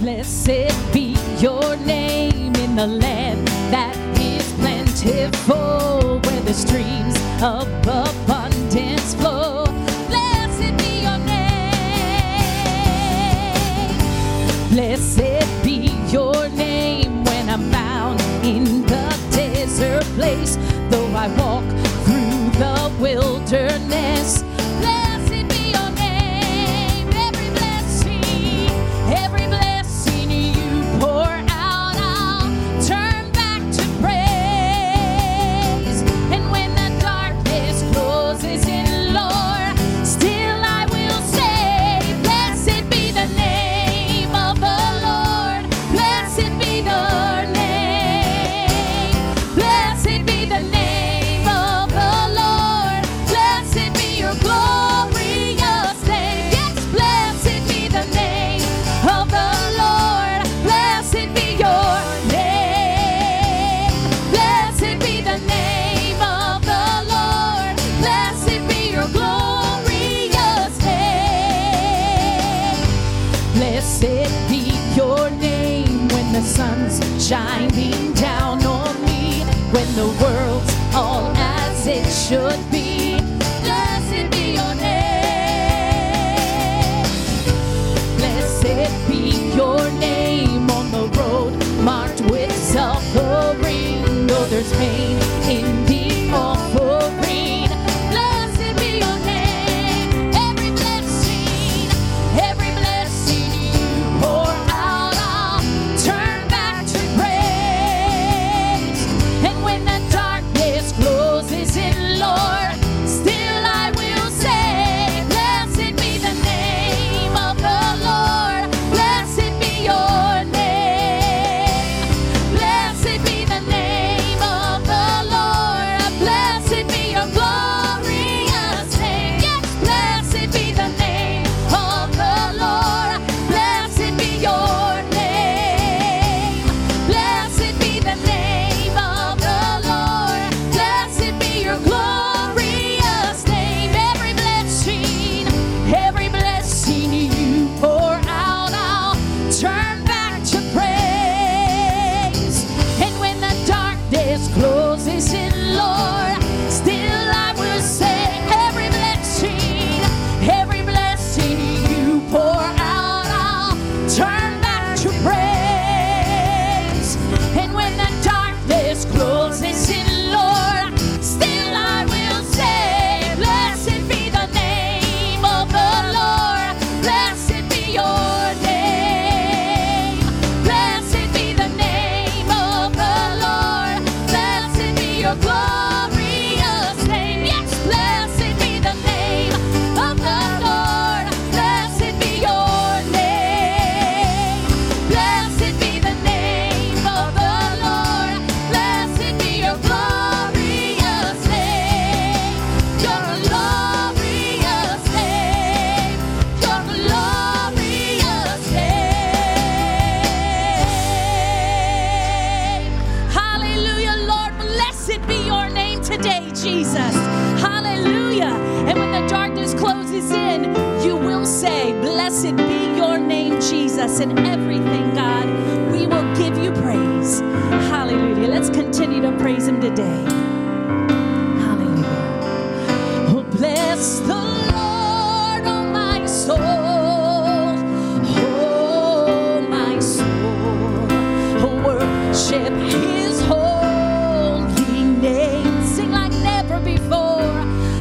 Blessed be your name in the land that is plentiful, where the streams of abundance flow. Blessed be your name. Blessed be your name when I'm bound in the desert place, though I walk through the wilderness.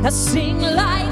I sing like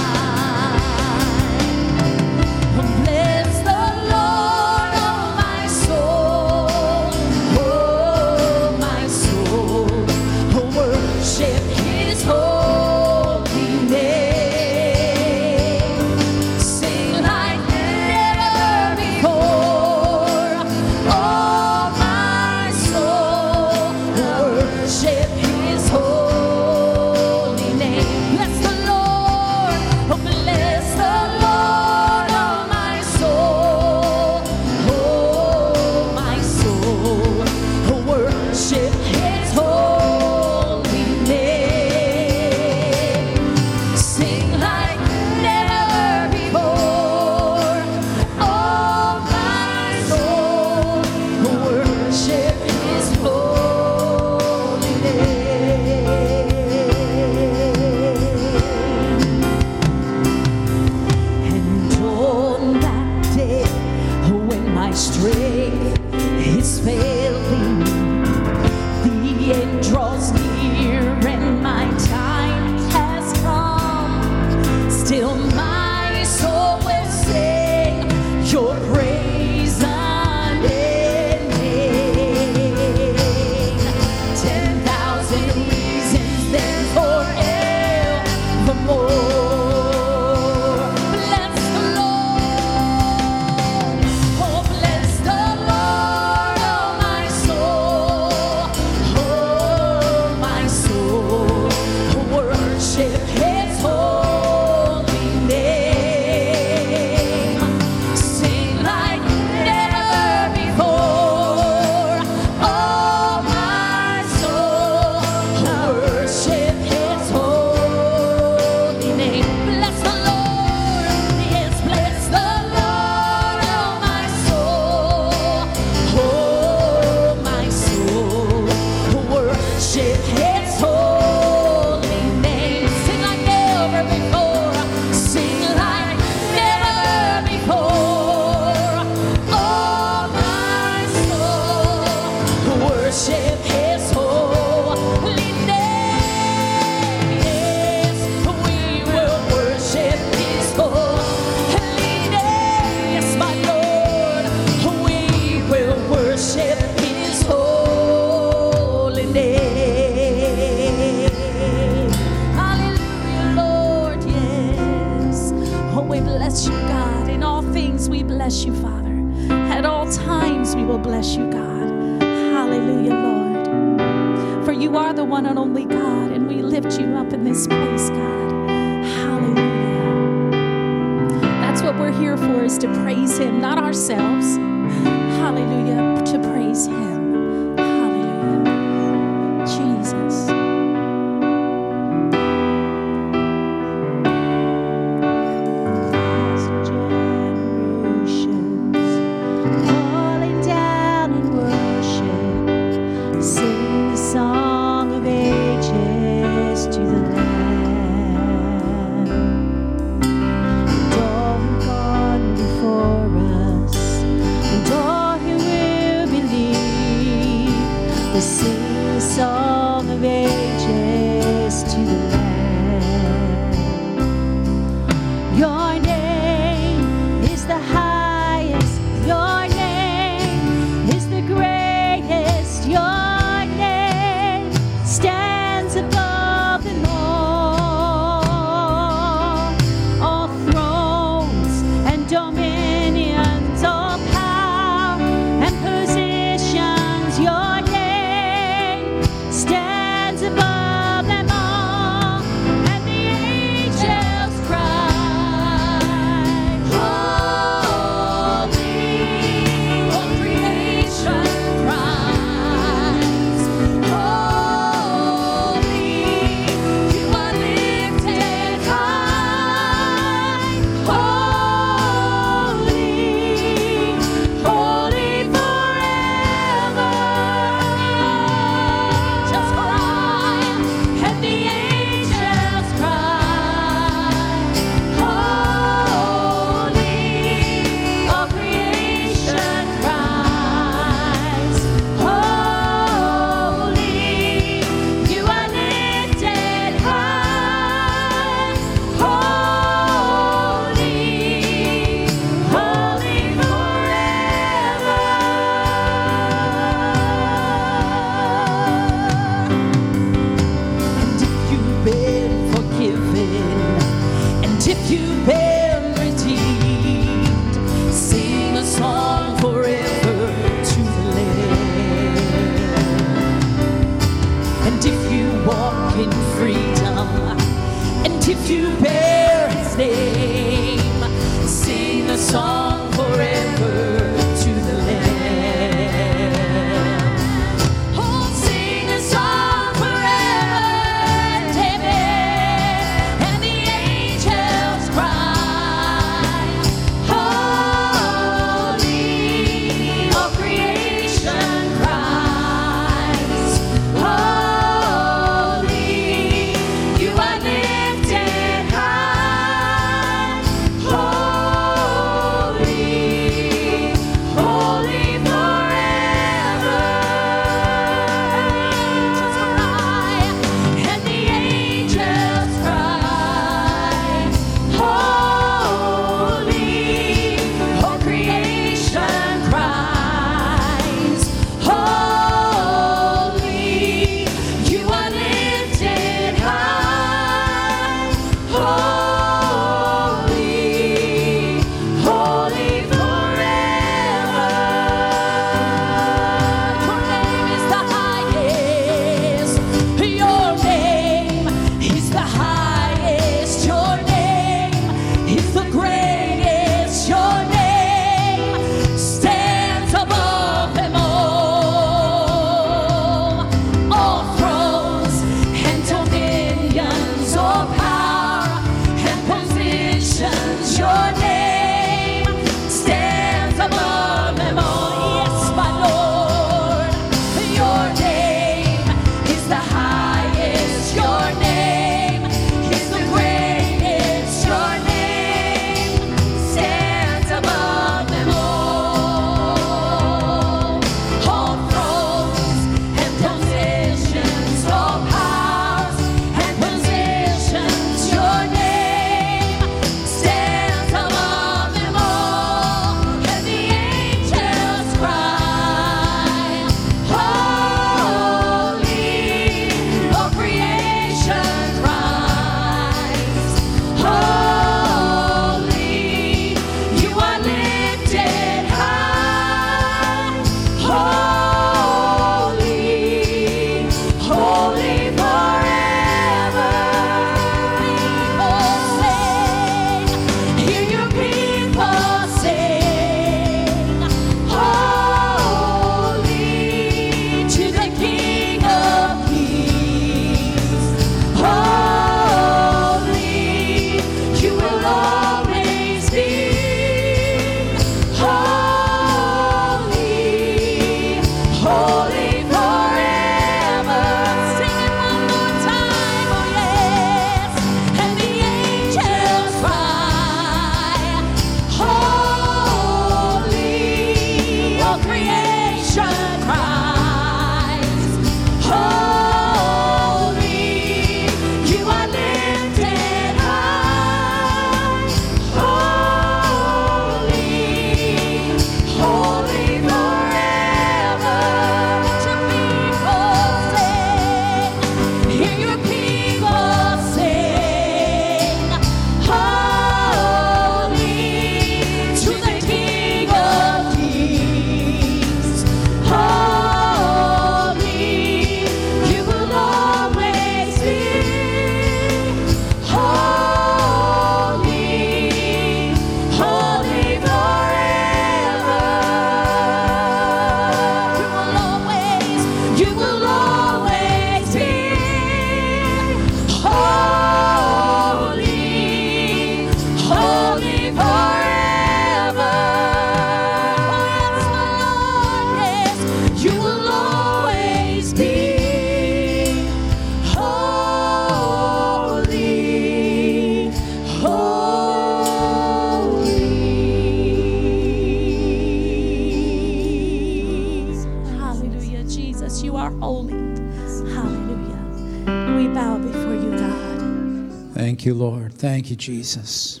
Jesus.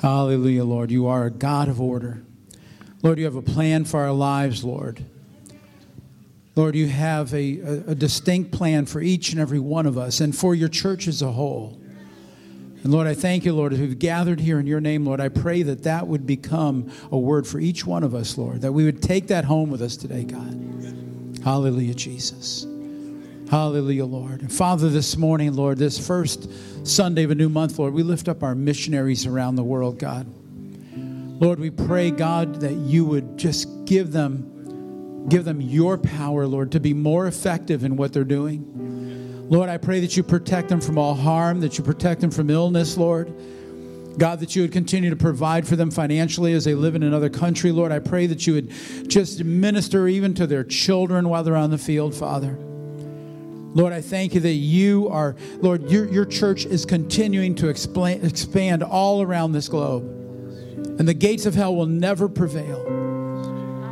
Hallelujah, Lord. You are a God of order. Lord, you have a plan for our lives, Lord. Lord, you have a, a, a, distinct plan for each and every one of us and for your church as a whole. And Lord, I thank you, Lord, as we've gathered here in your name, Lord, I pray that that would become a word for each one of us, Lord, that we would take that home with us today, God. Hallelujah, Jesus. Hallelujah, Lord. And Father, this morning, Lord, this first Sunday of a new month, Lord, we lift up our missionaries around the world, God. Lord, we pray, God, that you would just give them give them your power, Lord, to be more effective in what they're doing. Lord, I pray that you protect them from all harm, that you protect them from illness, Lord. God, that you would continue to provide for them financially as they live in another country. Lord, I pray that you would just minister even to their children while they're on the field, Father. Lord, I thank you that you are, Lord, your, your church is continuing to explain, expand all around this globe. And the gates of hell will never prevail.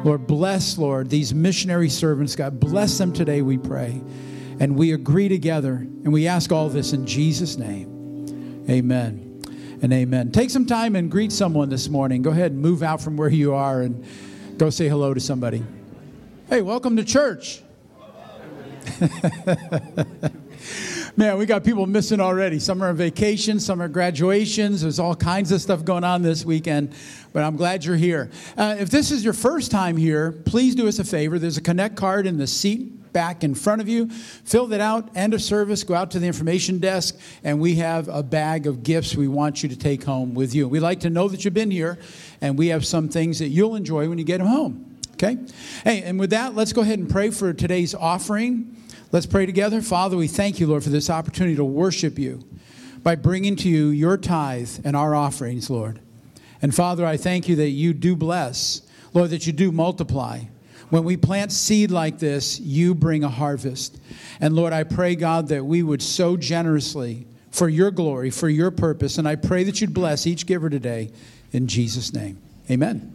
Lord, bless, Lord, these missionary servants. God, bless them today, we pray. And we agree together and we ask all this in Jesus' name. Amen and amen. Take some time and greet someone this morning. Go ahead and move out from where you are and go say hello to somebody. Hey, welcome to church. Man, we got people missing already. Some are on vacation, some are graduations. There's all kinds of stuff going on this weekend, but I'm glad you're here. Uh, if this is your first time here, please do us a favor. There's a Connect card in the seat back in front of you. Fill that out, end of service, go out to the information desk, and we have a bag of gifts we want you to take home with you. We like to know that you've been here, and we have some things that you'll enjoy when you get home. Okay? Hey, and with that, let's go ahead and pray for today's offering. Let's pray together. Father, we thank you, Lord, for this opportunity to worship you by bringing to you your tithe and our offerings, Lord. And Father, I thank you that you do bless, Lord, that you do multiply. When we plant seed like this, you bring a harvest. And Lord, I pray, God, that we would sow generously for your glory, for your purpose. And I pray that you'd bless each giver today in Jesus' name. Amen.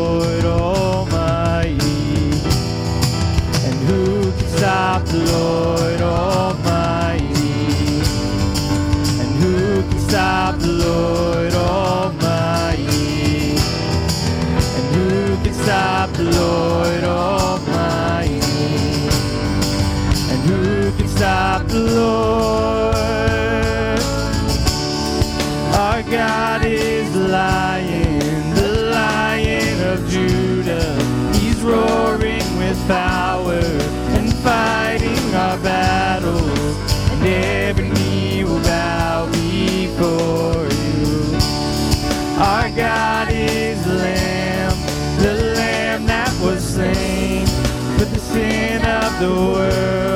world.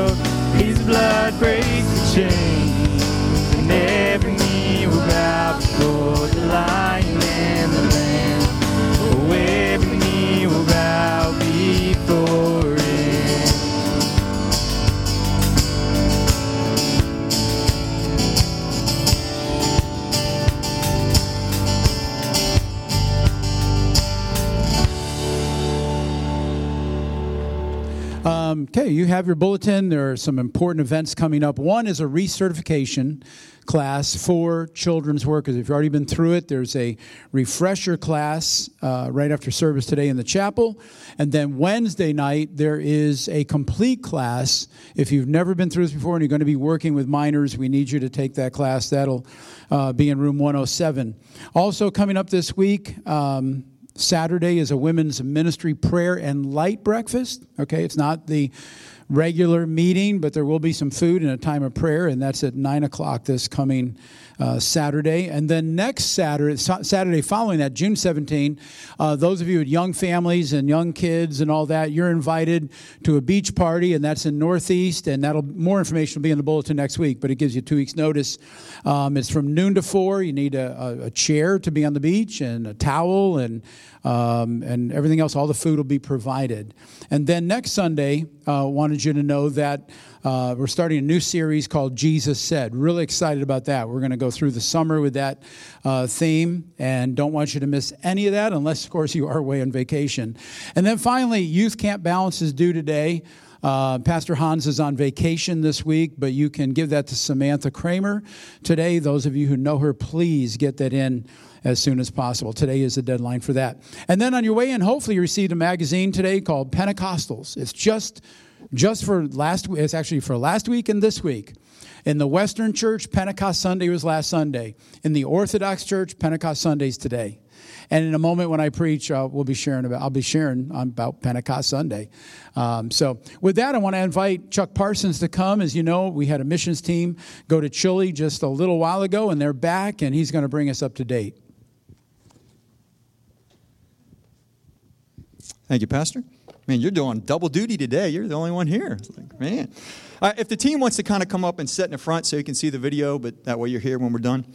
Okay, you have your bulletin. There are some important events coming up. One is a recertification class for children's workers. If you've already been through it, there's a refresher class uh, right after service today in the chapel. And then Wednesday night, there is a complete class. If you've never been through this before and you're going to be working with minors, we need you to take that class. That'll uh, be in room 107. Also, coming up this week, um, Saturday is a women's ministry prayer and light breakfast. Okay, it's not the regular meeting, but there will be some food and a time of prayer, and that's at 9 o'clock this coming uh, Saturday. And then next Saturday, Saturday following that, June 17, uh, those of you with young families and young kids and all that, you're invited to a beach party, and that's in Northeast, and that'll more information will be in the bulletin next week, but it gives you two weeks' notice. Um, it's from noon to 4. You need a, a, a chair to be on the beach and a towel and um, and everything else, all the food will be provided. And then next Sunday, uh, wanted you to know that uh, we're starting a new series called Jesus Said. Really excited about that. We're going to go through the summer with that uh, theme and don't want you to miss any of that unless, of course, you are away on vacation. And then finally, Youth Camp Balance is due today. Uh, Pastor Hans is on vacation this week, but you can give that to Samantha Kramer today. Those of you who know her, please get that in as soon as possible. Today is the deadline for that. And then on your way in, hopefully you received a magazine today called Pentecostals. It's just just for last. It's actually for last week and this week. In the Western Church, Pentecost Sunday was last Sunday. In the Orthodox Church, Pentecost Sunday's today. And in a moment when I preach, uh, we'll be sharing about. I'll be sharing about Pentecost Sunday. Um, so with that, I want to invite Chuck Parsons to come. As you know, we had a missions team go to Chile just a little while ago, and they're back, and he's going to bring us up to date. Thank you, Pastor. Man, you're doing double duty today. You're the only one here. Like, man. If the team wants to kind of come up and sit in the front so you can see the video, but that way you're here when we're done.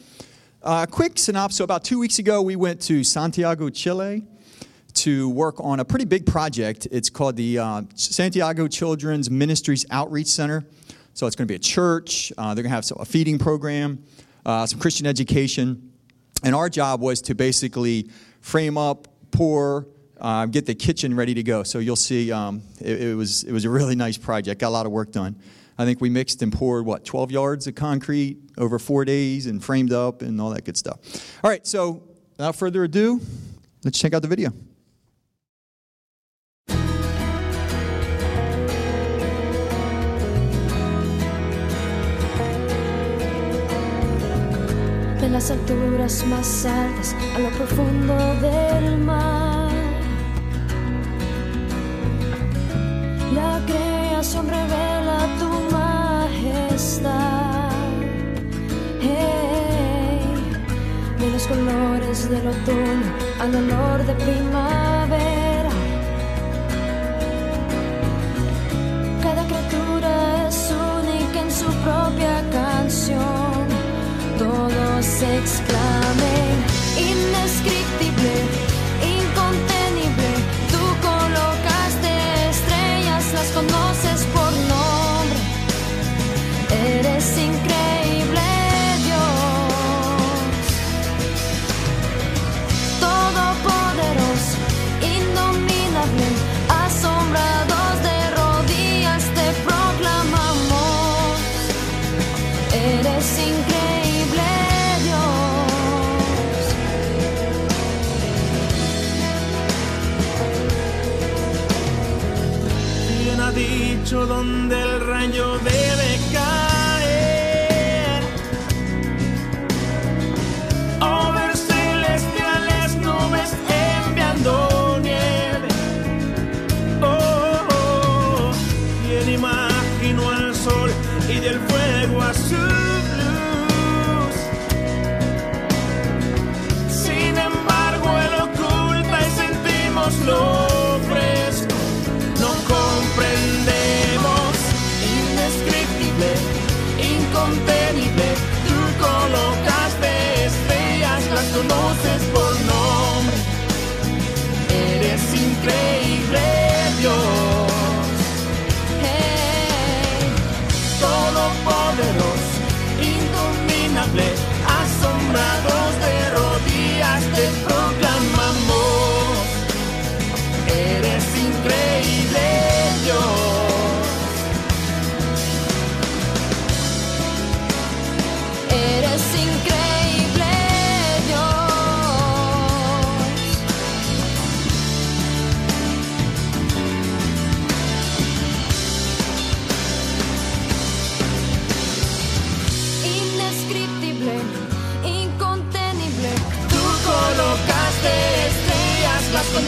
Uh, quick synopsis. So, about two weeks ago, we went to Santiago, Chile to work on a pretty big project. It's called the uh, Santiago Children's Ministries Outreach Center. So, it's going to be a church. Uh, they're going to have a feeding program, uh, some Christian education. And our job was to basically frame up, pour, uh, get the kitchen ready to go. So you'll see um, it, it, was, it was a really nice project, got a lot of work done. I think we mixed and poured, what, 12 yards of concrete over four days and framed up and all that good stuff. All right, so without further ado, let's check out the video. De las alturas más altas a lo profundo del mar. La creación revela tu majestad. De los colores del otoño al olor de primavera. Dicho dónde el rayo debe caer? Over celestiales nubes enviando nieve. Oh, oh, oh. ¿quién imaginó al sol y del fuego a su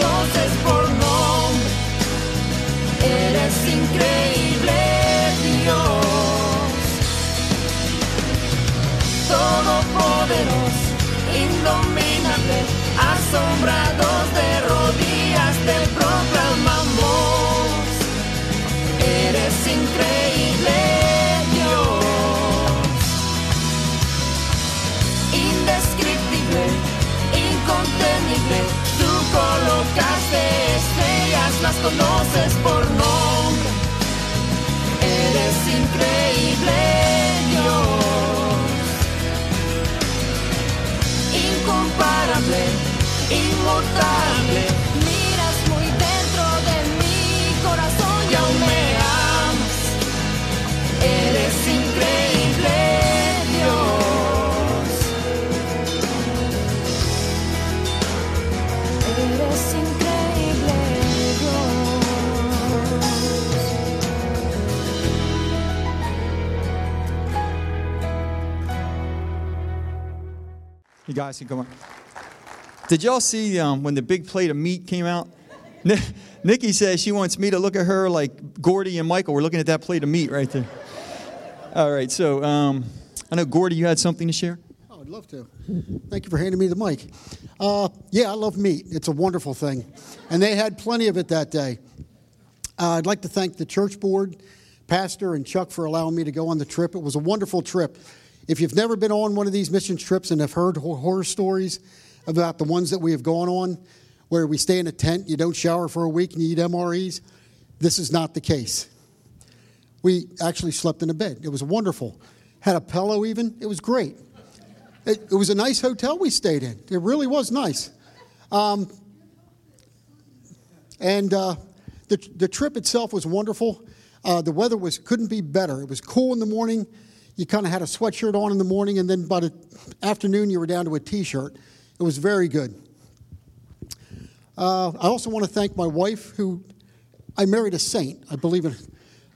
conoces por nombre. Eres increíble, Dios, todopoderoso, indominable, asombrados de rodillas te proclamamos. eres increíble, colocaste estrellas, las conoces por nombre. Eres increíble, Dios, incomparable, inmutable, You guys can come on. Did y'all see um, when the big plate of meat came out? Ni- Nikki says she wants me to look at her like Gordy and Michael were looking at that plate of meat right there. All right, so um, I know Gordy, you had something to share. Oh, I'd love to. Thank you for handing me the mic. Uh, yeah, I love meat. It's a wonderful thing. And they had plenty of it that day. Uh, I'd like to thank the church board, Pastor, and Chuck for allowing me to go on the trip. It was a wonderful trip. If you've never been on one of these mission trips and have heard horror stories about the ones that we have gone on, where we stay in a tent, you don't shower for a week, and you eat MREs, this is not the case. We actually slept in a bed. It was wonderful. Had a pillow even. It was great. It, it was a nice hotel we stayed in. It really was nice. Um, and uh, the, the trip itself was wonderful. Uh, the weather was couldn't be better. It was cool in the morning. You kind of had a sweatshirt on in the morning, and then by the afternoon you were down to a t-shirt. It was very good. Uh, I also want to thank my wife, who I married a saint. I believe in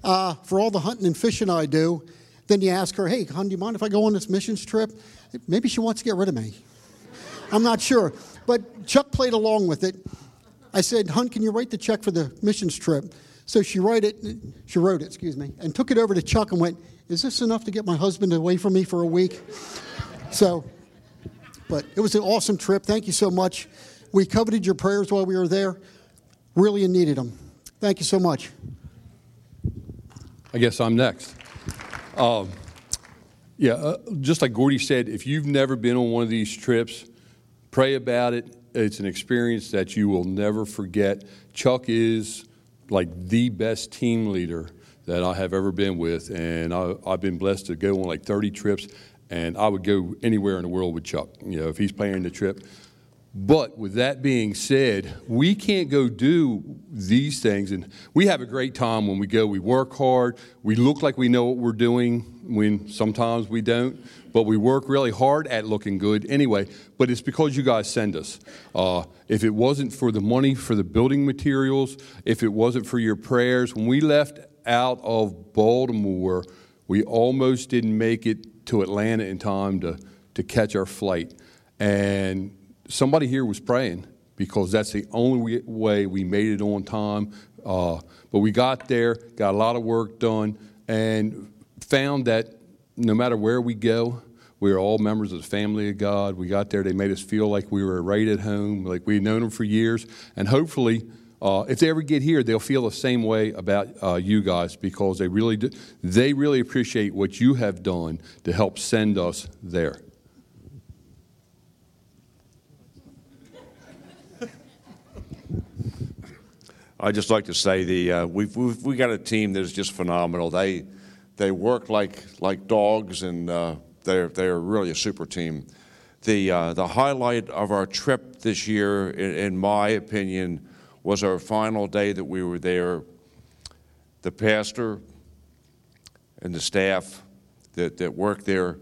uh, for all the hunting and fishing I do. Then you ask her, "Hey, hon, do you mind if I go on this missions trip?" Maybe she wants to get rid of me. I'm not sure, but Chuck played along with it. I said, "Hun, can you write the check for the missions trip?" So she wrote it. She wrote it, excuse me, and took it over to Chuck and went, "Is this enough to get my husband away from me for a week?" So, but it was an awesome trip. Thank you so much. We coveted your prayers while we were there. Really needed them. Thank you so much. I guess I'm next. Um, yeah, uh, just like Gordy said, if you've never been on one of these trips, pray about it. It's an experience that you will never forget. Chuck is like the best team leader that I have ever been with, and I, I've been blessed to go on like 30 trips, and I would go anywhere in the world with Chuck. You know, if he's planning the trip. But with that being said, we can't go do these things. And we have a great time when we go. We work hard. We look like we know what we're doing when sometimes we don't. But we work really hard at looking good anyway. But it's because you guys send us. Uh, if it wasn't for the money for the building materials, if it wasn't for your prayers, when we left out of Baltimore, we almost didn't make it to Atlanta in time to, to catch our flight. And somebody here was praying because that's the only way we made it on time. Uh, but we got there, got a lot of work done, and found that no matter where we go, we are all members of the family of God. We got there, they made us feel like we were right at home, like we'd known them for years. And hopefully, uh, if they ever get here, they'll feel the same way about uh, you guys because they really, do, they really appreciate what you have done to help send us there. I'd just like to say the uh, we've, we've we got a team that is just phenomenal. They they work like like dogs, and uh, they're they're really a super team. The uh, the highlight of our trip this year, in, in my opinion, was our final day that we were there. The pastor and the staff that, that worked there,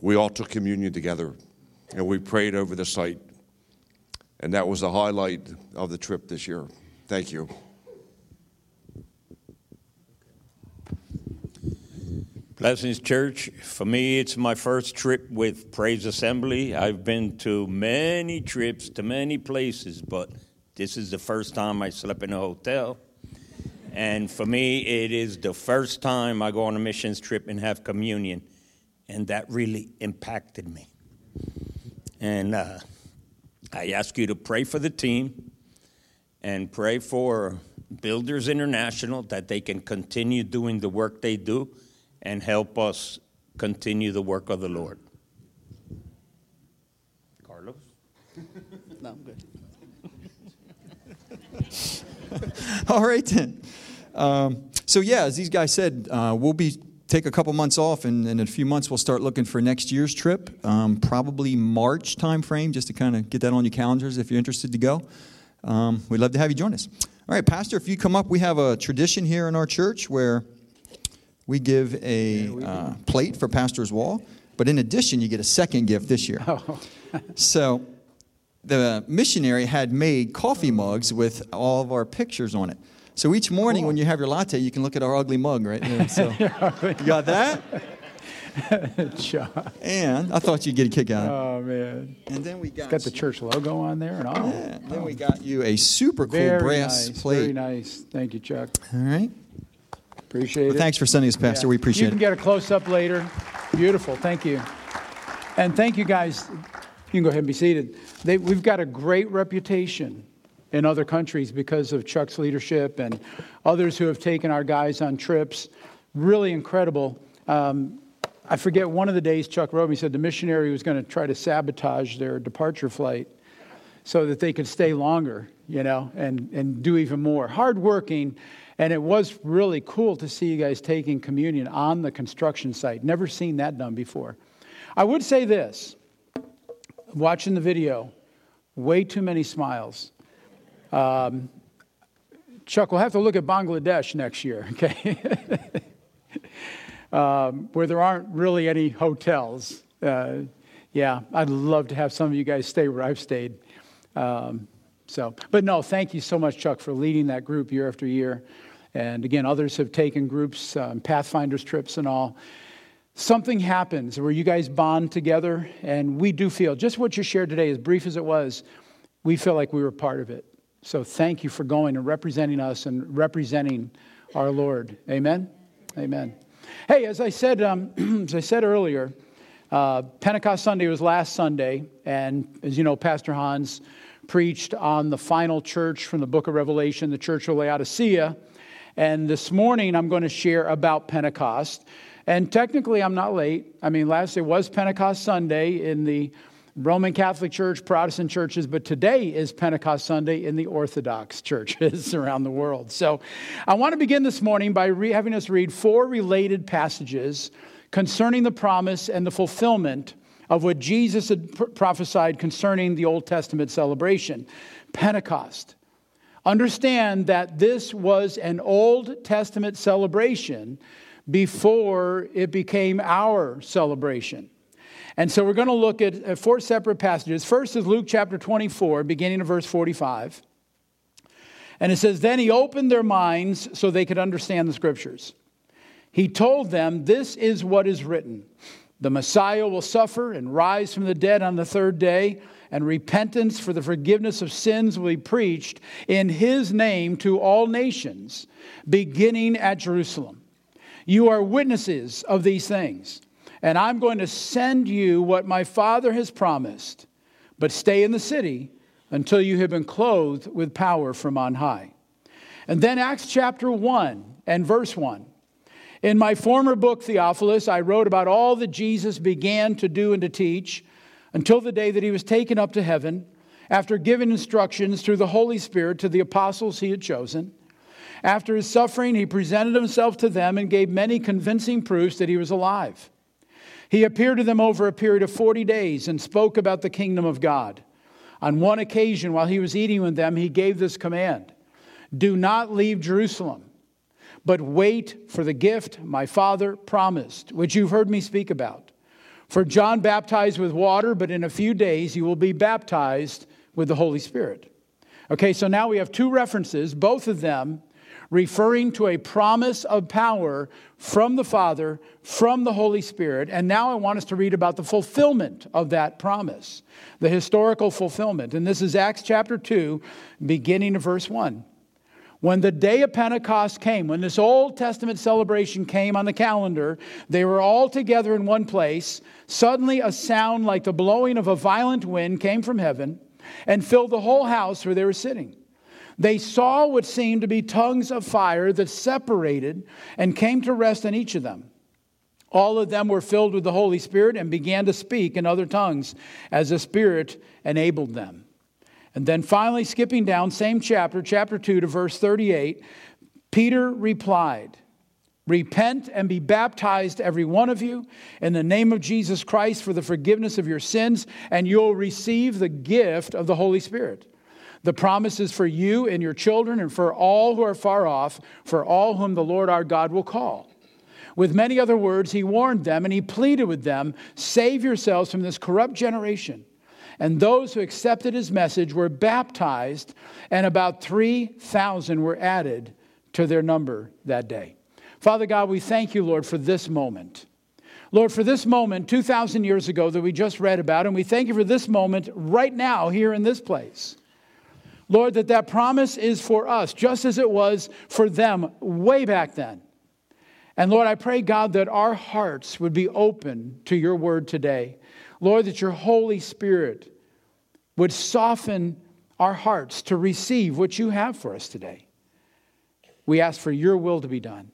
we all took communion together and we prayed over the site. And that was the highlight of the trip this year. Thank you. Blessings Church. For me, it's my first trip with Praise Assembly. I've been to many trips to many places, but this is the first time I slept in a hotel. And for me, it is the first time I go on a missions trip and have communion. And that really impacted me. And uh, I ask you to pray for the team and pray for Builders International that they can continue doing the work they do and help us continue the work of the Lord. Carlos? No, I'm good. All right then. Um, so yeah, as these guys said, uh, we'll be take a couple months off, and, and, in a few months we'll start looking for next year's trip, um, probably March time frame, just to kind of get that on your calendars if you're interested to go. Um, we'd love to have you join us. All right, Pastor, if you come up, we have a tradition here in our church where we give a uh, plate for Pastor's Wall, but in addition, you get a second gift this year. Oh. so the missionary had made coffee mugs with all of our pictures on it. So each morning cool. when you have your latte, you can look at our ugly mug right there. So you got that? and I thought you'd get a kick out of it. Oh man! And then we got it's got the church logo on there and all. Yeah, then we got you a super cool very brass nice, plate. Very nice. Thank you, Chuck. All right. Appreciate well, it. Thanks for sending us, Pastor. Yeah. We appreciate it. You can it. get a close up later. Beautiful. Thank you. And thank you guys. You can go ahead and be seated. They, we've got a great reputation in other countries because of Chuck's leadership and others who have taken our guys on trips. Really incredible. Um, I forget one of the days Chuck wrote me said the missionary was going to try to sabotage their departure flight so that they could stay longer, you know, and, and do even more. Hardworking, and it was really cool to see you guys taking communion on the construction site. Never seen that done before. I would say this watching the video, way too many smiles. Um, Chuck, we'll have to look at Bangladesh next year, okay? um, where there aren't really any hotels. Uh, yeah, I'd love to have some of you guys stay where I've stayed. Um, so, but no, thank you so much, Chuck, for leading that group year after year. And again, others have taken groups, um, Pathfinders trips and all. Something happens where you guys bond together, and we do feel just what you shared today, as brief as it was, we feel like we were part of it. So thank you for going and representing us and representing our Lord. Amen. Amen. Hey, as I said, um, as I said earlier, uh, Pentecost Sunday was last Sunday, and as you know, Pastor Hans preached on the final church from the book of Revelation, the church of Laodicea. And this morning, I'm going to share about Pentecost. And technically, I'm not late. I mean, last day was Pentecost Sunday in the Roman Catholic Church, Protestant churches, but today is Pentecost Sunday in the Orthodox churches around the world. So I want to begin this morning by re- having us read four related passages concerning the promise and the fulfillment of what Jesus had pr- prophesied concerning the Old Testament celebration Pentecost. Understand that this was an Old Testament celebration before it became our celebration. And so we're going to look at uh, four separate passages. First is Luke chapter 24, beginning of verse 45. And it says, Then he opened their minds so they could understand the scriptures. He told them, This is what is written The Messiah will suffer and rise from the dead on the third day, and repentance for the forgiveness of sins will be preached in his name to all nations, beginning at Jerusalem. You are witnesses of these things. And I'm going to send you what my Father has promised, but stay in the city until you have been clothed with power from on high. And then Acts chapter 1 and verse 1. In my former book, Theophilus, I wrote about all that Jesus began to do and to teach until the day that he was taken up to heaven after giving instructions through the Holy Spirit to the apostles he had chosen. After his suffering, he presented himself to them and gave many convincing proofs that he was alive. He appeared to them over a period of 40 days and spoke about the kingdom of God. On one occasion, while he was eating with them, he gave this command Do not leave Jerusalem, but wait for the gift my Father promised, which you've heard me speak about. For John baptized with water, but in a few days you will be baptized with the Holy Spirit. Okay, so now we have two references, both of them referring to a promise of power from the Father, from the Holy Spirit. And now I want us to read about the fulfillment of that promise, the historical fulfillment. And this is Acts chapter 2, beginning of verse 1. When the day of Pentecost came, when this Old Testament celebration came on the calendar, they were all together in one place. Suddenly, a sound like the blowing of a violent wind came from heaven and filled the whole house where they were sitting. They saw what seemed to be tongues of fire that separated and came to rest on each of them. All of them were filled with the Holy Spirit and began to speak in other tongues as the Spirit enabled them. And then finally, skipping down, same chapter, chapter 2 to verse 38, Peter replied, Repent and be baptized, every one of you, in the name of Jesus Christ for the forgiveness of your sins, and you'll receive the gift of the Holy Spirit. The promise is for you and your children and for all who are far off, for all whom the Lord our God will call. With many other words, he warned them and he pleaded with them save yourselves from this corrupt generation. And those who accepted his message were baptized, and about 3,000 were added to their number that day. Father God, we thank you, Lord, for this moment. Lord, for this moment 2,000 years ago that we just read about, and we thank you for this moment right now here in this place. Lord, that that promise is for us, just as it was for them way back then. And Lord, I pray, God, that our hearts would be open to your word today. Lord, that your Holy Spirit would soften our hearts to receive what you have for us today. We ask for your will to be done.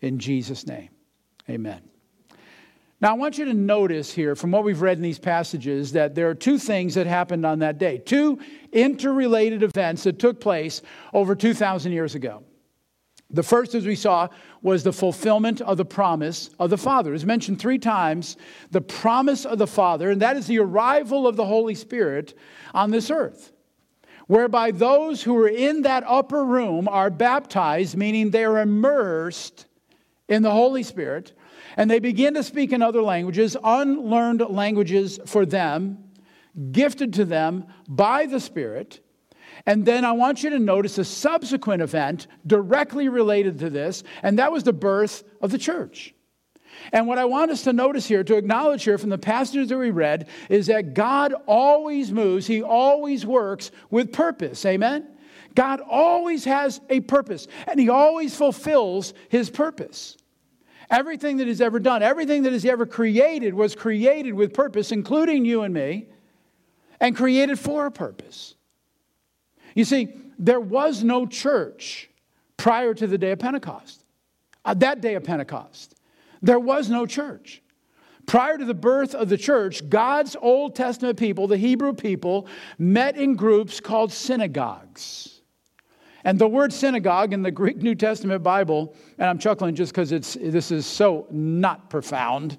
In Jesus' name, amen. Now, I want you to notice here from what we've read in these passages that there are two things that happened on that day, two interrelated events that took place over 2,000 years ago. The first, as we saw, was the fulfillment of the promise of the Father. It's mentioned three times the promise of the Father, and that is the arrival of the Holy Spirit on this earth, whereby those who are in that upper room are baptized, meaning they are immersed in the Holy Spirit and they begin to speak in other languages, unlearned languages for them, gifted to them by the Spirit. And then I want you to notice a subsequent event directly related to this, and that was the birth of the church. And what I want us to notice here, to acknowledge here from the passages that we read, is that God always moves, He always works with purpose. Amen? God always has a purpose, and He always fulfills His purpose. Everything that He's ever done, everything that He's ever created was created with purpose, including you and me, and created for a purpose. You see, there was no church prior to the day of Pentecost. Uh, that day of Pentecost, there was no church. Prior to the birth of the church, God's Old Testament people, the Hebrew people, met in groups called synagogues. And the word synagogue in the Greek New Testament Bible, and I'm chuckling just because it's this is so not profound.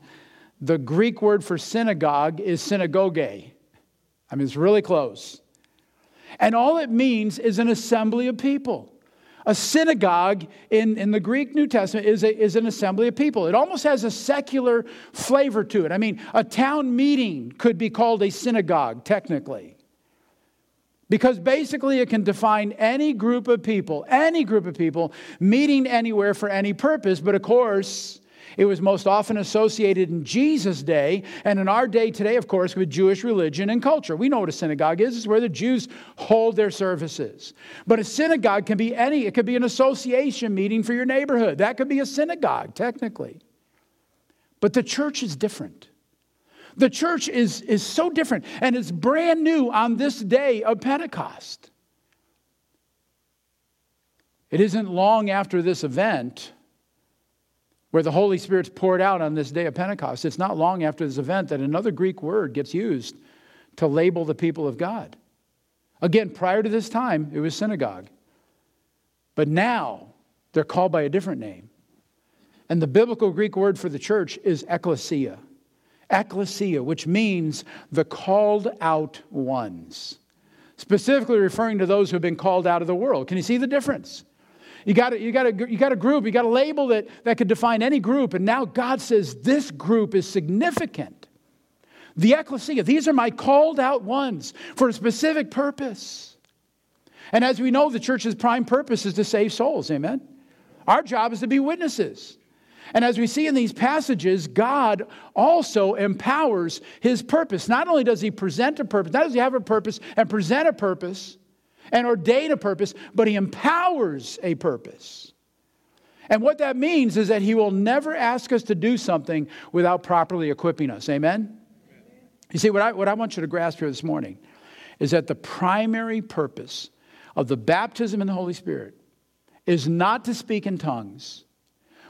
The Greek word for synagogue is synagogue. I mean, it's really close. And all it means is an assembly of people. A synagogue in, in the Greek New Testament is, a, is an assembly of people. It almost has a secular flavor to it. I mean, a town meeting could be called a synagogue, technically. Because basically, it can define any group of people, any group of people meeting anywhere for any purpose. But of course, it was most often associated in Jesus' day, and in our day today, of course, with Jewish religion and culture. We know what a synagogue is. It's where the Jews hold their services. But a synagogue can be any, it could be an association meeting for your neighborhood. That could be a synagogue, technically. But the church is different. The church is, is so different and it's brand new on this day of Pentecost. It isn't long after this event where the Holy Spirit's poured out on this day of Pentecost. It's not long after this event that another Greek word gets used to label the people of God. Again, prior to this time, it was synagogue. But now they're called by a different name. And the biblical Greek word for the church is ecclesia ecclesia, which means the called out ones. specifically referring to those who have been called out of the world. Can you see the difference? You got, a, you, got a, you got a group, you got a label that, that could define any group, and now God says this group is significant. The ecclesia, these are my called out ones for a specific purpose. And as we know, the church's prime purpose is to save souls, amen? Our job is to be witnesses. And as we see in these passages, God also empowers his purpose. Not only does he present a purpose, not only does he have a purpose and present a purpose and ordain a purpose, but he empowers a purpose. And what that means is that he will never ask us to do something without properly equipping us. Amen? You see, what I, what I want you to grasp here this morning is that the primary purpose of the baptism in the Holy Spirit is not to speak in tongues,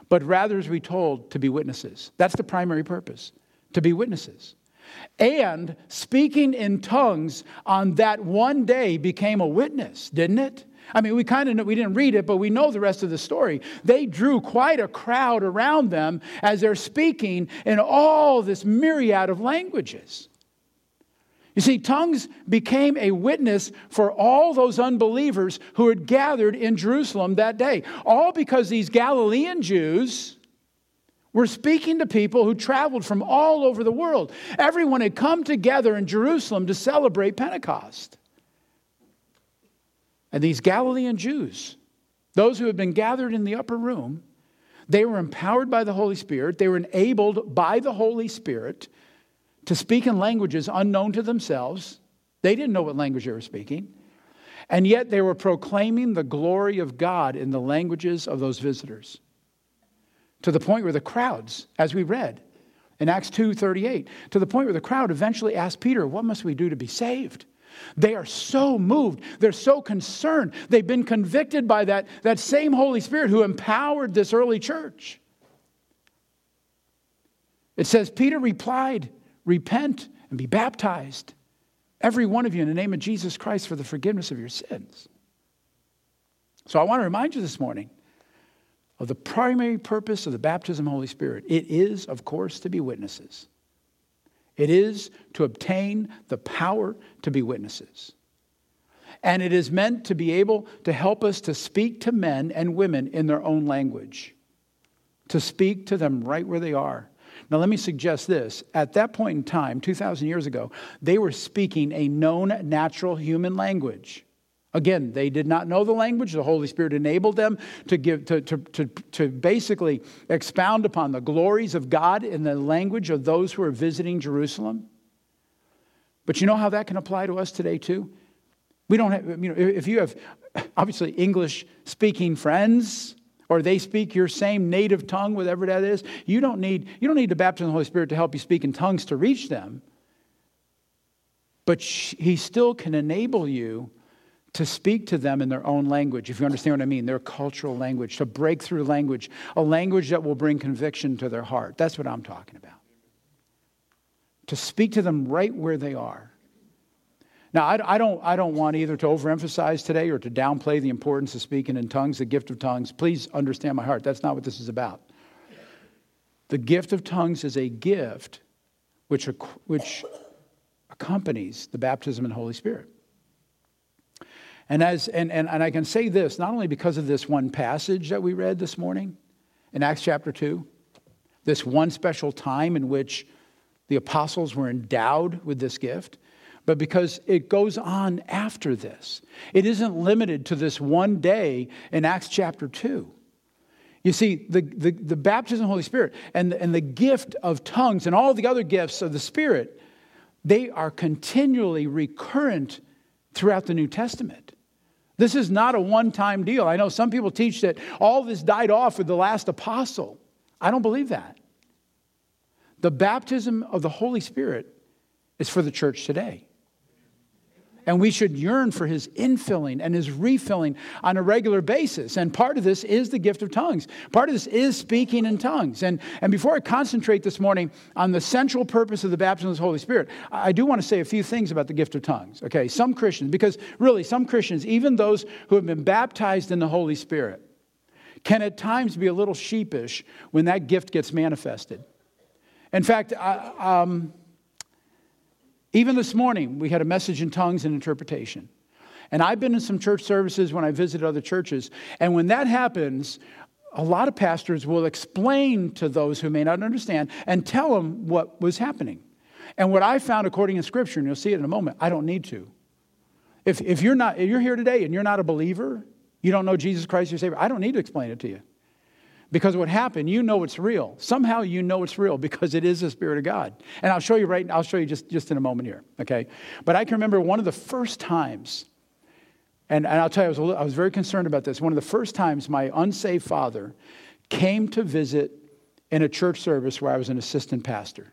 but rather, as we told, to be witnesses. That's the primary purpose, to be witnesses. And speaking in tongues on that one day became a witness, didn't it? I mean, we kind of we didn't read it, but we know the rest of the story. They drew quite a crowd around them as they're speaking in all this myriad of languages. You see, tongues became a witness for all those unbelievers who had gathered in Jerusalem that day. All because these Galilean Jews were speaking to people who traveled from all over the world. Everyone had come together in Jerusalem to celebrate Pentecost. And these Galilean Jews, those who had been gathered in the upper room, they were empowered by the Holy Spirit, they were enabled by the Holy Spirit to speak in languages unknown to themselves. They didn't know what language they were speaking. And yet they were proclaiming the glory of God in the languages of those visitors. To the point where the crowds, as we read in Acts 2:38, to the point where the crowd eventually asked Peter, "What must we do to be saved?" They are so moved. They're so concerned. They've been convicted by that, that same Holy Spirit who empowered this early church. It says, Peter replied, repent and be baptized, every one of you, in the name of Jesus Christ for the forgiveness of your sins. So I want to remind you this morning of the primary purpose of the baptism of the Holy Spirit. It is, of course, to be witnesses. It is to obtain the power to be witnesses. And it is meant to be able to help us to speak to men and women in their own language, to speak to them right where they are. Now, let me suggest this. At that point in time, 2,000 years ago, they were speaking a known natural human language. Again, they did not know the language. The Holy Spirit enabled them to, give, to, to, to, to basically expound upon the glories of God in the language of those who are visiting Jerusalem. But you know how that can apply to us today, too? We don't have, you know, if you have obviously English speaking friends, or they speak your same native tongue, whatever that is, you don't need, you don't need the baptism of the Holy Spirit to help you speak in tongues to reach them. But He still can enable you to speak to them in their own language, if you understand what I mean, their cultural language, to break through language, a language that will bring conviction to their heart. That's what I'm talking about. To speak to them right where they are. Now, I, I, don't, I don't want either to overemphasize today or to downplay the importance of speaking in tongues, the gift of tongues. Please understand my heart. That's not what this is about. The gift of tongues is a gift which, which accompanies the baptism in the Holy Spirit. And, as, and, and, and I can say this not only because of this one passage that we read this morning in Acts chapter 2, this one special time in which the apostles were endowed with this gift, but because it goes on after this. It isn't limited to this one day in Acts chapter 2. You see, the, the, the baptism of the Holy Spirit and, and the gift of tongues and all the other gifts of the Spirit, they are continually recurrent throughout the New Testament. This is not a one time deal. I know some people teach that all this died off with the last apostle. I don't believe that. The baptism of the Holy Spirit is for the church today. And we should yearn for his infilling and his refilling on a regular basis. And part of this is the gift of tongues. Part of this is speaking in tongues. And, and before I concentrate this morning on the central purpose of the baptism of the Holy Spirit, I do want to say a few things about the gift of tongues. Okay, some Christians, because really, some Christians, even those who have been baptized in the Holy Spirit, can at times be a little sheepish when that gift gets manifested. In fact, I, um, even this morning, we had a message in tongues and interpretation. And I've been in some church services when I visit other churches. And when that happens, a lot of pastors will explain to those who may not understand and tell them what was happening. And what I found according to Scripture, and you'll see it in a moment, I don't need to. If, if, you're not, if you're here today and you're not a believer, you don't know Jesus Christ your Savior, I don't need to explain it to you. Because what happened, you know it's real. Somehow you know it's real because it is the Spirit of God. And I'll show you right I'll show you just, just in a moment here, okay? But I can remember one of the first times, and, and I'll tell you, I was, little, I was very concerned about this. One of the first times my unsaved father came to visit in a church service where I was an assistant pastor.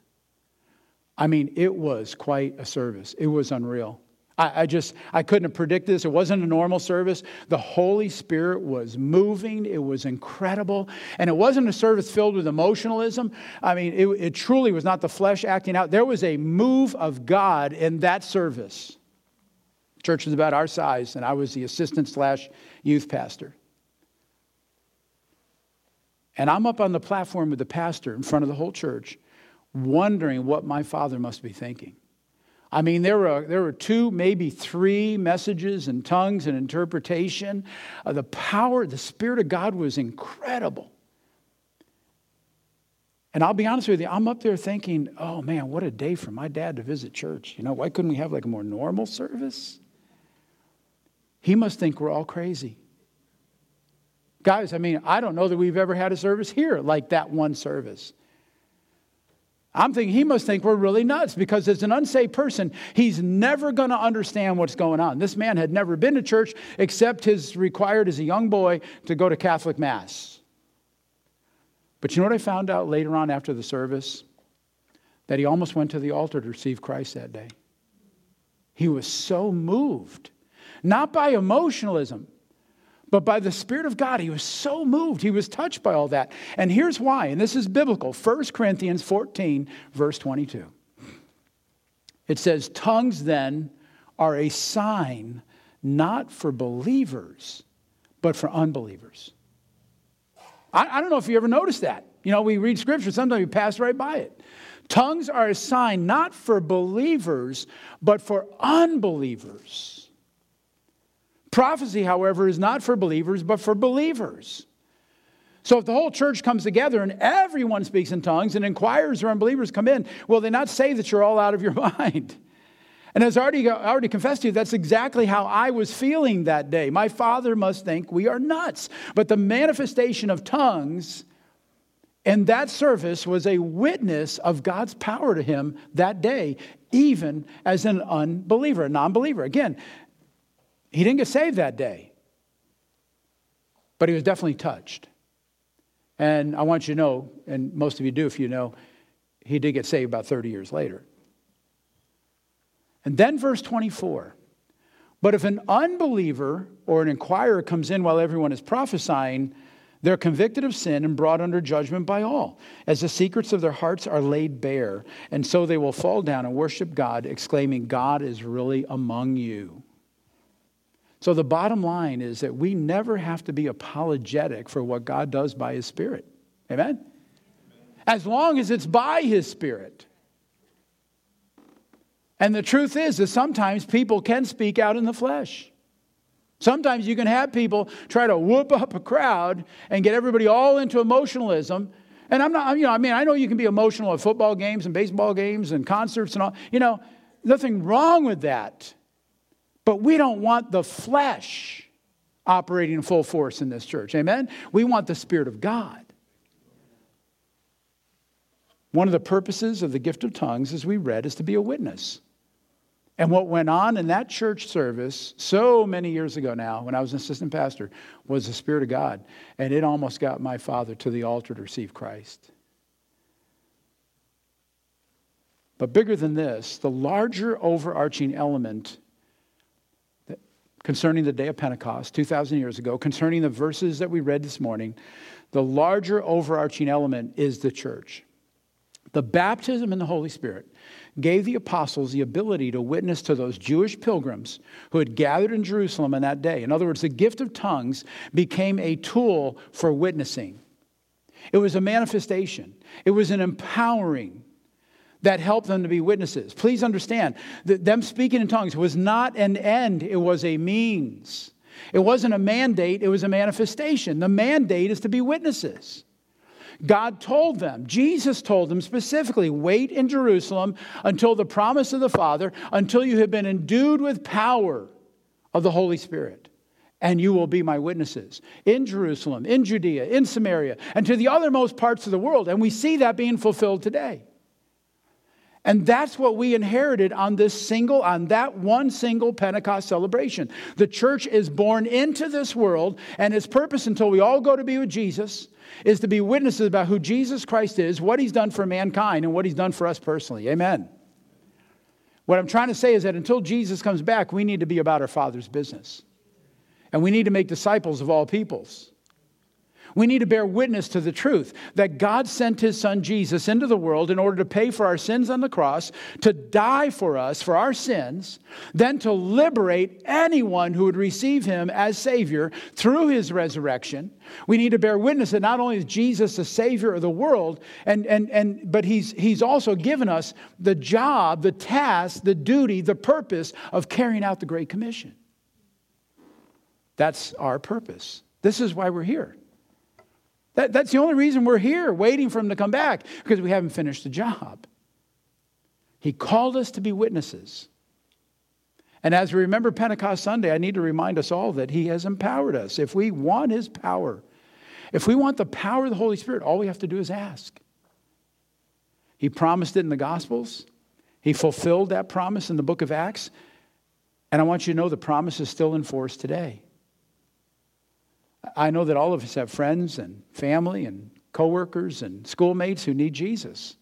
I mean, it was quite a service. It was unreal. I, I, just, I couldn't have predicted this. It wasn't a normal service. The Holy Spirit was moving. It was incredible. And it wasn't a service filled with emotionalism. I mean, it, it truly was not the flesh acting out. There was a move of God in that service. Church was about our size, and I was the assistant slash youth pastor. And I'm up on the platform with the pastor in front of the whole church, wondering what my father must be thinking. I mean, there were, there were two, maybe three messages in tongues and interpretation. Uh, the power, the Spirit of God was incredible. And I'll be honest with you, I'm up there thinking, oh man, what a day for my dad to visit church. You know, why couldn't we have like a more normal service? He must think we're all crazy. Guys, I mean, I don't know that we've ever had a service here like that one service. I'm thinking he must think we're really nuts because as an unsaved person, he's never going to understand what's going on. This man had never been to church except his required as a young boy to go to Catholic Mass. But you know what I found out later on after the service? That he almost went to the altar to receive Christ that day. He was so moved, not by emotionalism, but by the Spirit of God, he was so moved. He was touched by all that. And here's why, and this is biblical 1 Corinthians 14, verse 22. It says, Tongues then are a sign not for believers, but for unbelievers. I, I don't know if you ever noticed that. You know, we read scripture, sometimes we pass right by it. Tongues are a sign not for believers, but for unbelievers. Prophecy, however, is not for believers, but for believers. So if the whole church comes together and everyone speaks in tongues and inquirers or unbelievers come in, will they not say that you're all out of your mind? And as I already, already confessed to you, that's exactly how I was feeling that day. My father must think we are nuts. But the manifestation of tongues in that service was a witness of God's power to him that day, even as an unbeliever, a non believer. Again, he didn't get saved that day, but he was definitely touched. And I want you to know, and most of you do if you know, he did get saved about 30 years later. And then verse 24. But if an unbeliever or an inquirer comes in while everyone is prophesying, they're convicted of sin and brought under judgment by all, as the secrets of their hearts are laid bare. And so they will fall down and worship God, exclaiming, God is really among you. So the bottom line is that we never have to be apologetic for what God does by His Spirit. Amen? As long as it's by His Spirit. And the truth is that sometimes people can speak out in the flesh. Sometimes you can have people try to whoop up a crowd and get everybody all into emotionalism. And I'm not, you know, I mean, I know you can be emotional at football games and baseball games and concerts and all. You know, nothing wrong with that. But we don't want the flesh operating in full force in this church. Amen? We want the Spirit of God. One of the purposes of the gift of tongues, as we read, is to be a witness. And what went on in that church service so many years ago now, when I was an assistant pastor, was the Spirit of God. And it almost got my father to the altar to receive Christ. But bigger than this, the larger overarching element concerning the day of Pentecost 2,000 years ago, concerning the verses that we read this morning, the larger overarching element is the church. The baptism in the Holy Spirit gave the apostles the ability to witness to those Jewish pilgrims who had gathered in Jerusalem in that day. In other words, the gift of tongues became a tool for witnessing. It was a manifestation, it was an empowering that helped them to be witnesses. Please understand that them speaking in tongues was not an end, it was a means. It wasn't a mandate, it was a manifestation. The mandate is to be witnesses. God told them, Jesus told them specifically, wait in Jerusalem until the promise of the Father, until you have been endued with power of the Holy Spirit. And you will be my witnesses in Jerusalem, in Judea, in Samaria, and to the othermost parts of the world. And we see that being fulfilled today. And that's what we inherited on this single, on that one single Pentecost celebration. The church is born into this world, and its purpose until we all go to be with Jesus is to be witnesses about who Jesus Christ is, what he's done for mankind, and what he's done for us personally. Amen. What I'm trying to say is that until Jesus comes back, we need to be about our Father's business. And we need to make disciples of all peoples. We need to bear witness to the truth that God sent his son Jesus into the world in order to pay for our sins on the cross, to die for us for our sins, then to liberate anyone who would receive him as Savior through his resurrection. We need to bear witness that not only is Jesus the Savior of the world, and, and, and, but he's, he's also given us the job, the task, the duty, the purpose of carrying out the Great Commission. That's our purpose. This is why we're here. That, that's the only reason we're here, waiting for him to come back, because we haven't finished the job. He called us to be witnesses. And as we remember Pentecost Sunday, I need to remind us all that he has empowered us. If we want his power, if we want the power of the Holy Spirit, all we have to do is ask. He promised it in the Gospels. He fulfilled that promise in the book of Acts. And I want you to know the promise is still in force today. I know that all of us have friends and family and coworkers and schoolmates who need Jesus.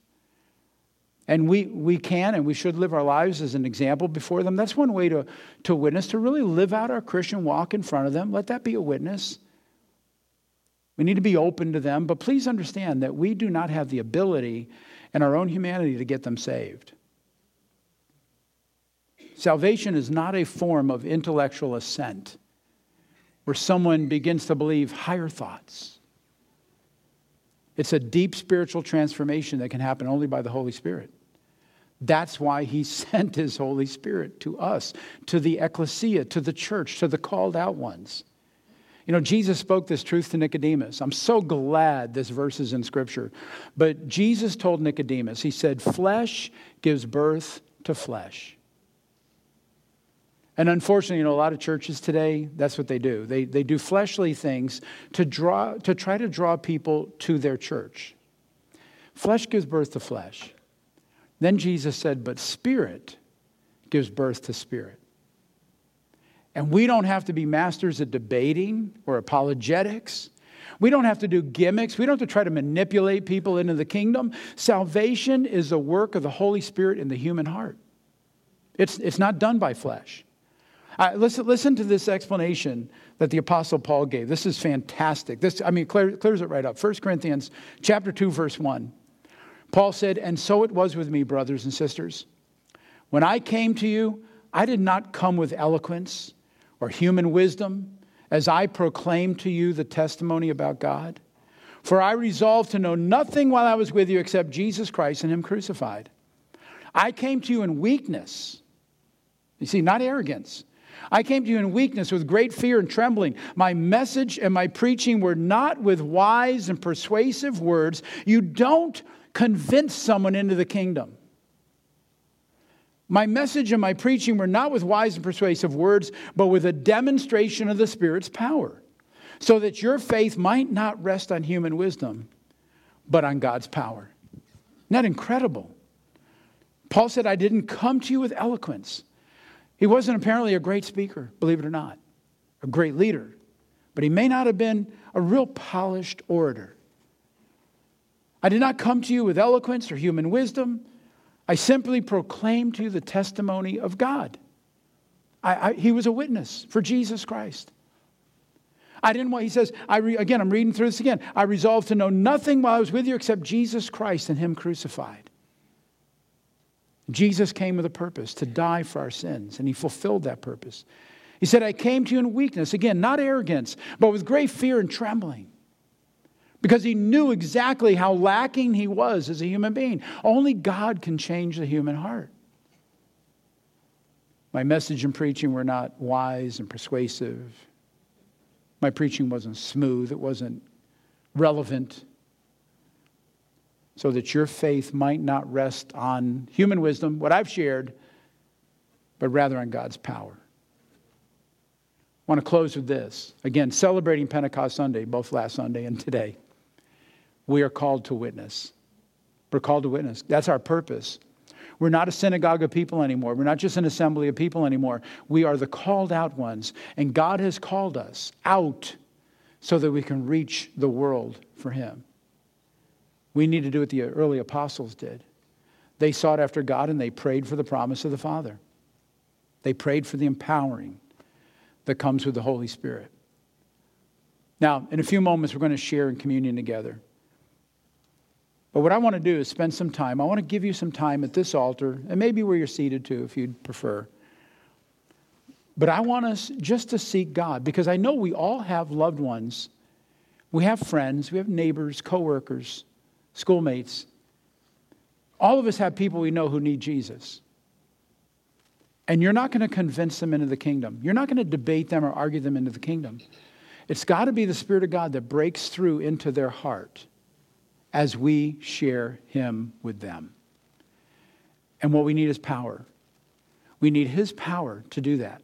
And we, we can and we should live our lives as an example before them. That's one way to, to witness, to really live out our Christian walk in front of them. Let that be a witness. We need to be open to them, but please understand that we do not have the ability in our own humanity to get them saved. Salvation is not a form of intellectual assent where someone begins to believe higher thoughts. It's a deep spiritual transformation that can happen only by the Holy Spirit. That's why he sent his Holy Spirit to us, to the ecclesia, to the church, to the called out ones. You know, Jesus spoke this truth to Nicodemus. I'm so glad this verse is in Scripture. But Jesus told Nicodemus, He said, Flesh gives birth to flesh. And unfortunately, you know, a lot of churches today, that's what they do. They, they do fleshly things to, draw, to try to draw people to their church. Flesh gives birth to flesh. Then Jesus said, but spirit gives birth to spirit. And we don't have to be masters at debating or apologetics. We don't have to do gimmicks. We don't have to try to manipulate people into the kingdom. Salvation is the work of the Holy Spirit in the human heart. It's, it's not done by flesh. Uh, listen, listen to this explanation that the Apostle Paul gave. This is fantastic. This, I mean, clear, clears it right up. 1 Corinthians chapter 2, verse 1. Paul said, And so it was with me, brothers and sisters. When I came to you, I did not come with eloquence or human wisdom as I proclaimed to you the testimony about God. For I resolved to know nothing while I was with you except Jesus Christ and Him crucified. I came to you in weakness. You see, not arrogance I came to you in weakness with great fear and trembling. My message and my preaching were not with wise and persuasive words. You don't convince someone into the kingdom. My message and my preaching were not with wise and persuasive words, but with a demonstration of the Spirit's power, so that your faith might not rest on human wisdom, but on God's power. Isn't that incredible? Paul said, I didn't come to you with eloquence. He wasn't apparently a great speaker, believe it or not, a great leader, but he may not have been a real polished orator. I did not come to you with eloquence or human wisdom. I simply proclaimed to you the testimony of God. I, I, he was a witness for Jesus Christ. I didn't want, he says, I re, again, I'm reading through this again. I resolved to know nothing while I was with you except Jesus Christ and Him crucified. Jesus came with a purpose to die for our sins, and he fulfilled that purpose. He said, I came to you in weakness, again, not arrogance, but with great fear and trembling. because he knew exactly how lacking he was as a human being. Only God can change the human heart. My message and preaching were not wise and persuasive. My preaching wasn't smooth, it wasn't relevant, so that your faith might not rest on human wisdom, what I've shared, but rather on God's power. I want to close with this. Again, celebrating Pentecost Sunday, both last Sunday and today. We are called to witness. We're called to witness. That's our purpose. We're not a synagogue of people anymore. We're not just an assembly of people anymore. We are the called out ones. And God has called us out so that we can reach the world for Him. We need to do what the early apostles did. They sought after God and they prayed for the promise of the Father. They prayed for the empowering that comes with the Holy Spirit. Now, in a few moments, we're going to share in communion together. But what I want to do is spend some time. I want to give you some time at this altar, and maybe where you're seated too, if you'd prefer. But I want us just to seek God because I know we all have loved ones. We have friends, we have neighbors, coworkers, schoolmates. All of us have people we know who need Jesus. And you're not going to convince them into the kingdom. You're not going to debate them or argue them into the kingdom. It's got to be the Spirit of God that breaks through into their heart as we share Him with them. And what we need is power. We need His power to do that.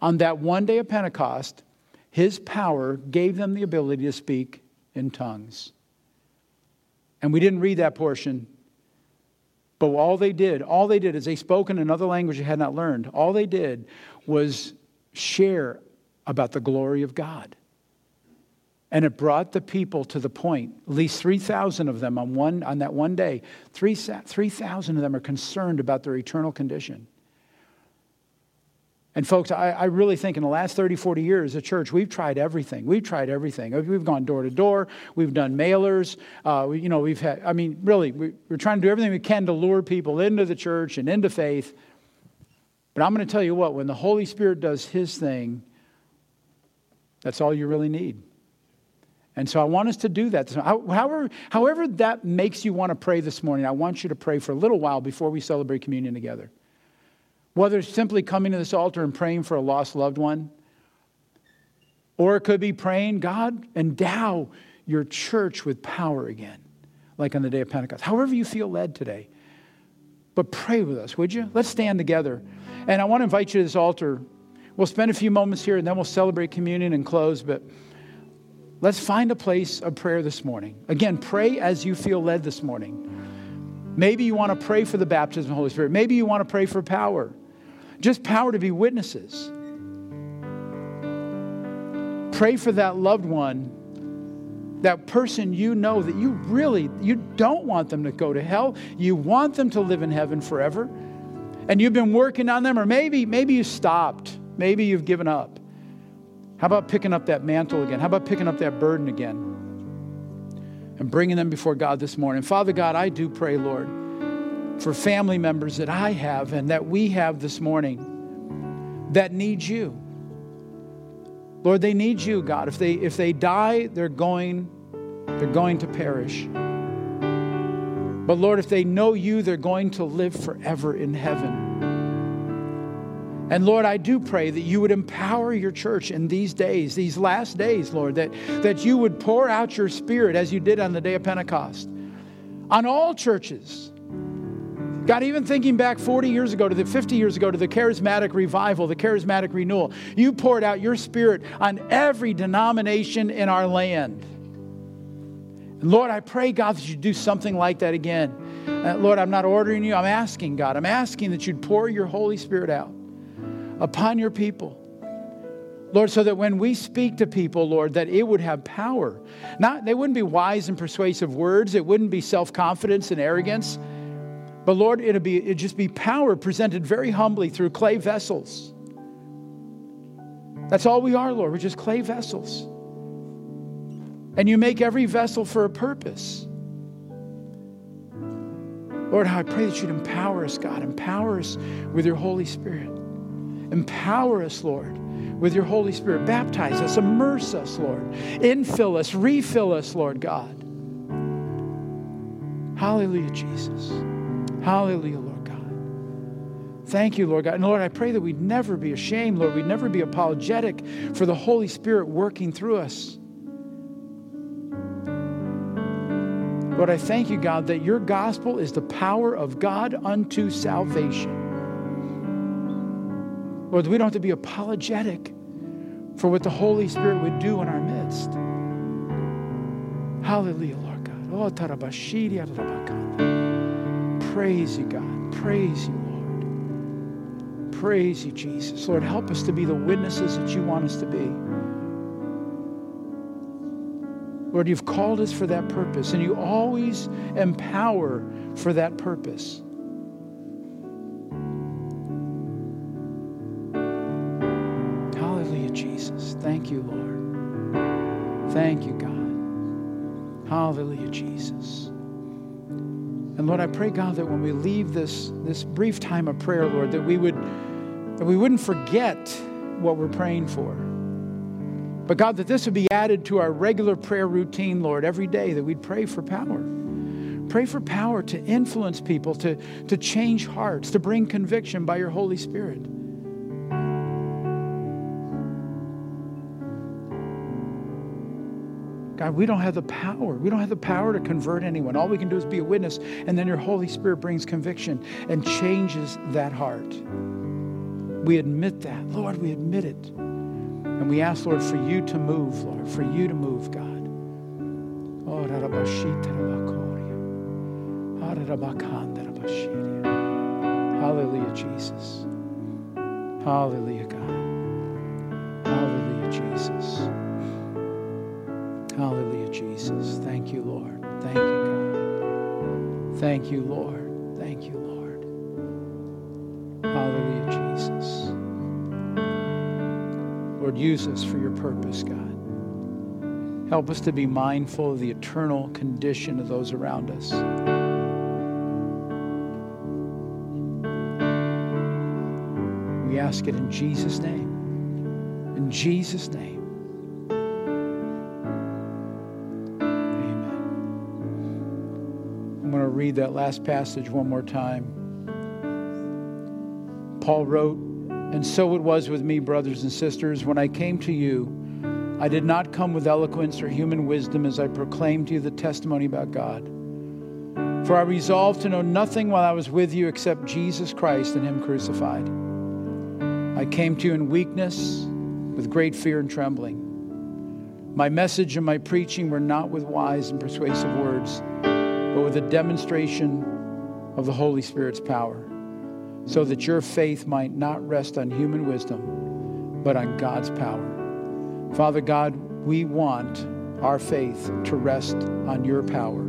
On that one day of Pentecost, His power gave them the ability to speak in tongues. And we didn't read that portion, but all they did, all they did is they spoke in another language they had not learned. All they did was share about the glory of God. And it brought the people to the point, at least 3,000 of them on, one, on that one day, 3,000 3, of them are concerned about their eternal condition. And folks, I, I, really think in the last 30, 40 years, the church, we've tried everything. We've tried everything. We've gone door to door. We've done mailers. Uh, we, you know, we've had, I mean, really, we, we're trying to do everything we can to lure people into the church and into faith. But I'm going to tell you what, when the Holy Spirit does his thing, that's all you really need. And so I want us to do that. However, however that makes you want to pray this morning, I want you to pray for a little while before we celebrate communion together. Whether it's simply coming to this altar and praying for a lost loved one, or it could be praying, God, endow your church with power again, like on the day of Pentecost. However you feel led today. But pray with us, would you? Let's stand together. And I want to invite you to this altar. We'll spend a few moments here and then we'll celebrate communion and close. But Let's find a place of prayer this morning. Again, pray as you feel led this morning. Maybe you want to pray for the baptism of the Holy Spirit. Maybe you want to pray for power. Just power to be witnesses. Pray for that loved one, that person you know that you really you don't want them to go to hell. You want them to live in heaven forever. And you've been working on them or maybe maybe you stopped. Maybe you've given up. How about picking up that mantle again? How about picking up that burden again? And bringing them before God this morning. Father God, I do pray, Lord, for family members that I have and that we have this morning that need you. Lord, they need you, God. If they if they die, they're going they're going to perish. But Lord, if they know you, they're going to live forever in heaven. And Lord, I do pray that you would empower your church in these days, these last days, Lord, that, that you would pour out your spirit as you did on the day of Pentecost on all churches. God, even thinking back 40 years ago to the 50 years ago to the charismatic revival, the charismatic renewal, you poured out your spirit on every denomination in our land. And Lord, I pray, God, that you do something like that again. Uh, Lord, I'm not ordering you, I'm asking, God, I'm asking that you'd pour your Holy Spirit out upon your people. Lord, so that when we speak to people, Lord, that it would have power. Not they wouldn't be wise and persuasive words, it wouldn't be self-confidence and arrogance. But Lord, it'd be it'd just be power presented very humbly through clay vessels. That's all we are, Lord. We're just clay vessels. And you make every vessel for a purpose. Lord, I pray that you'd empower us, God. Empower us with your Holy Spirit. Empower us, Lord, with your Holy Spirit. Baptize us, immerse us, Lord. Infill us, refill us, Lord God. Hallelujah, Jesus. Hallelujah, Lord God. Thank you, Lord God. And Lord, I pray that we'd never be ashamed, Lord. We'd never be apologetic for the Holy Spirit working through us. Lord, I thank you, God, that your gospel is the power of God unto salvation. Lord, we don't have to be apologetic for what the Holy Spirit would do in our midst. Hallelujah, Lord God. Oh. Praise you, God. Praise you, Lord. Praise you, Jesus. Lord, help us to be the witnesses that you want us to be. Lord, you've called us for that purpose, and you always empower for that purpose. Hallelujah, Jesus. Thank you, Lord. Thank you, God. Hallelujah, Jesus. And Lord, I pray, God, that when we leave this, this brief time of prayer, Lord, that we would that we wouldn't forget what we're praying for. But God, that this would be added to our regular prayer routine, Lord, every day, that we'd pray for power. Pray for power to influence people, to, to change hearts, to bring conviction by your Holy Spirit. God, we don't have the power. We don't have the power to convert anyone. All we can do is be a witness, and then your Holy Spirit brings conviction and changes that heart. We admit that. Lord, we admit it. And we ask, Lord, for you to move, Lord, for you to move, God. Oh, ah, Hallelujah, Jesus. Hallelujah, God. Hallelujah, Jesus. Hallelujah, Jesus. Thank you, Lord. Thank you, God. Thank you, Lord. Thank you, Lord. Hallelujah, Jesus. Lord, use us for your purpose, God. Help us to be mindful of the eternal condition of those around us. We ask it in Jesus' name. In Jesus' name. Read that last passage one more time. Paul wrote, And so it was with me, brothers and sisters, when I came to you. I did not come with eloquence or human wisdom as I proclaimed to you the testimony about God. For I resolved to know nothing while I was with you except Jesus Christ and Him crucified. I came to you in weakness, with great fear and trembling. My message and my preaching were not with wise and persuasive words but with a demonstration of the Holy Spirit's power, so that your faith might not rest on human wisdom, but on God's power. Father God, we want our faith to rest on your power.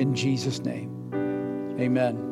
In Jesus' name, amen.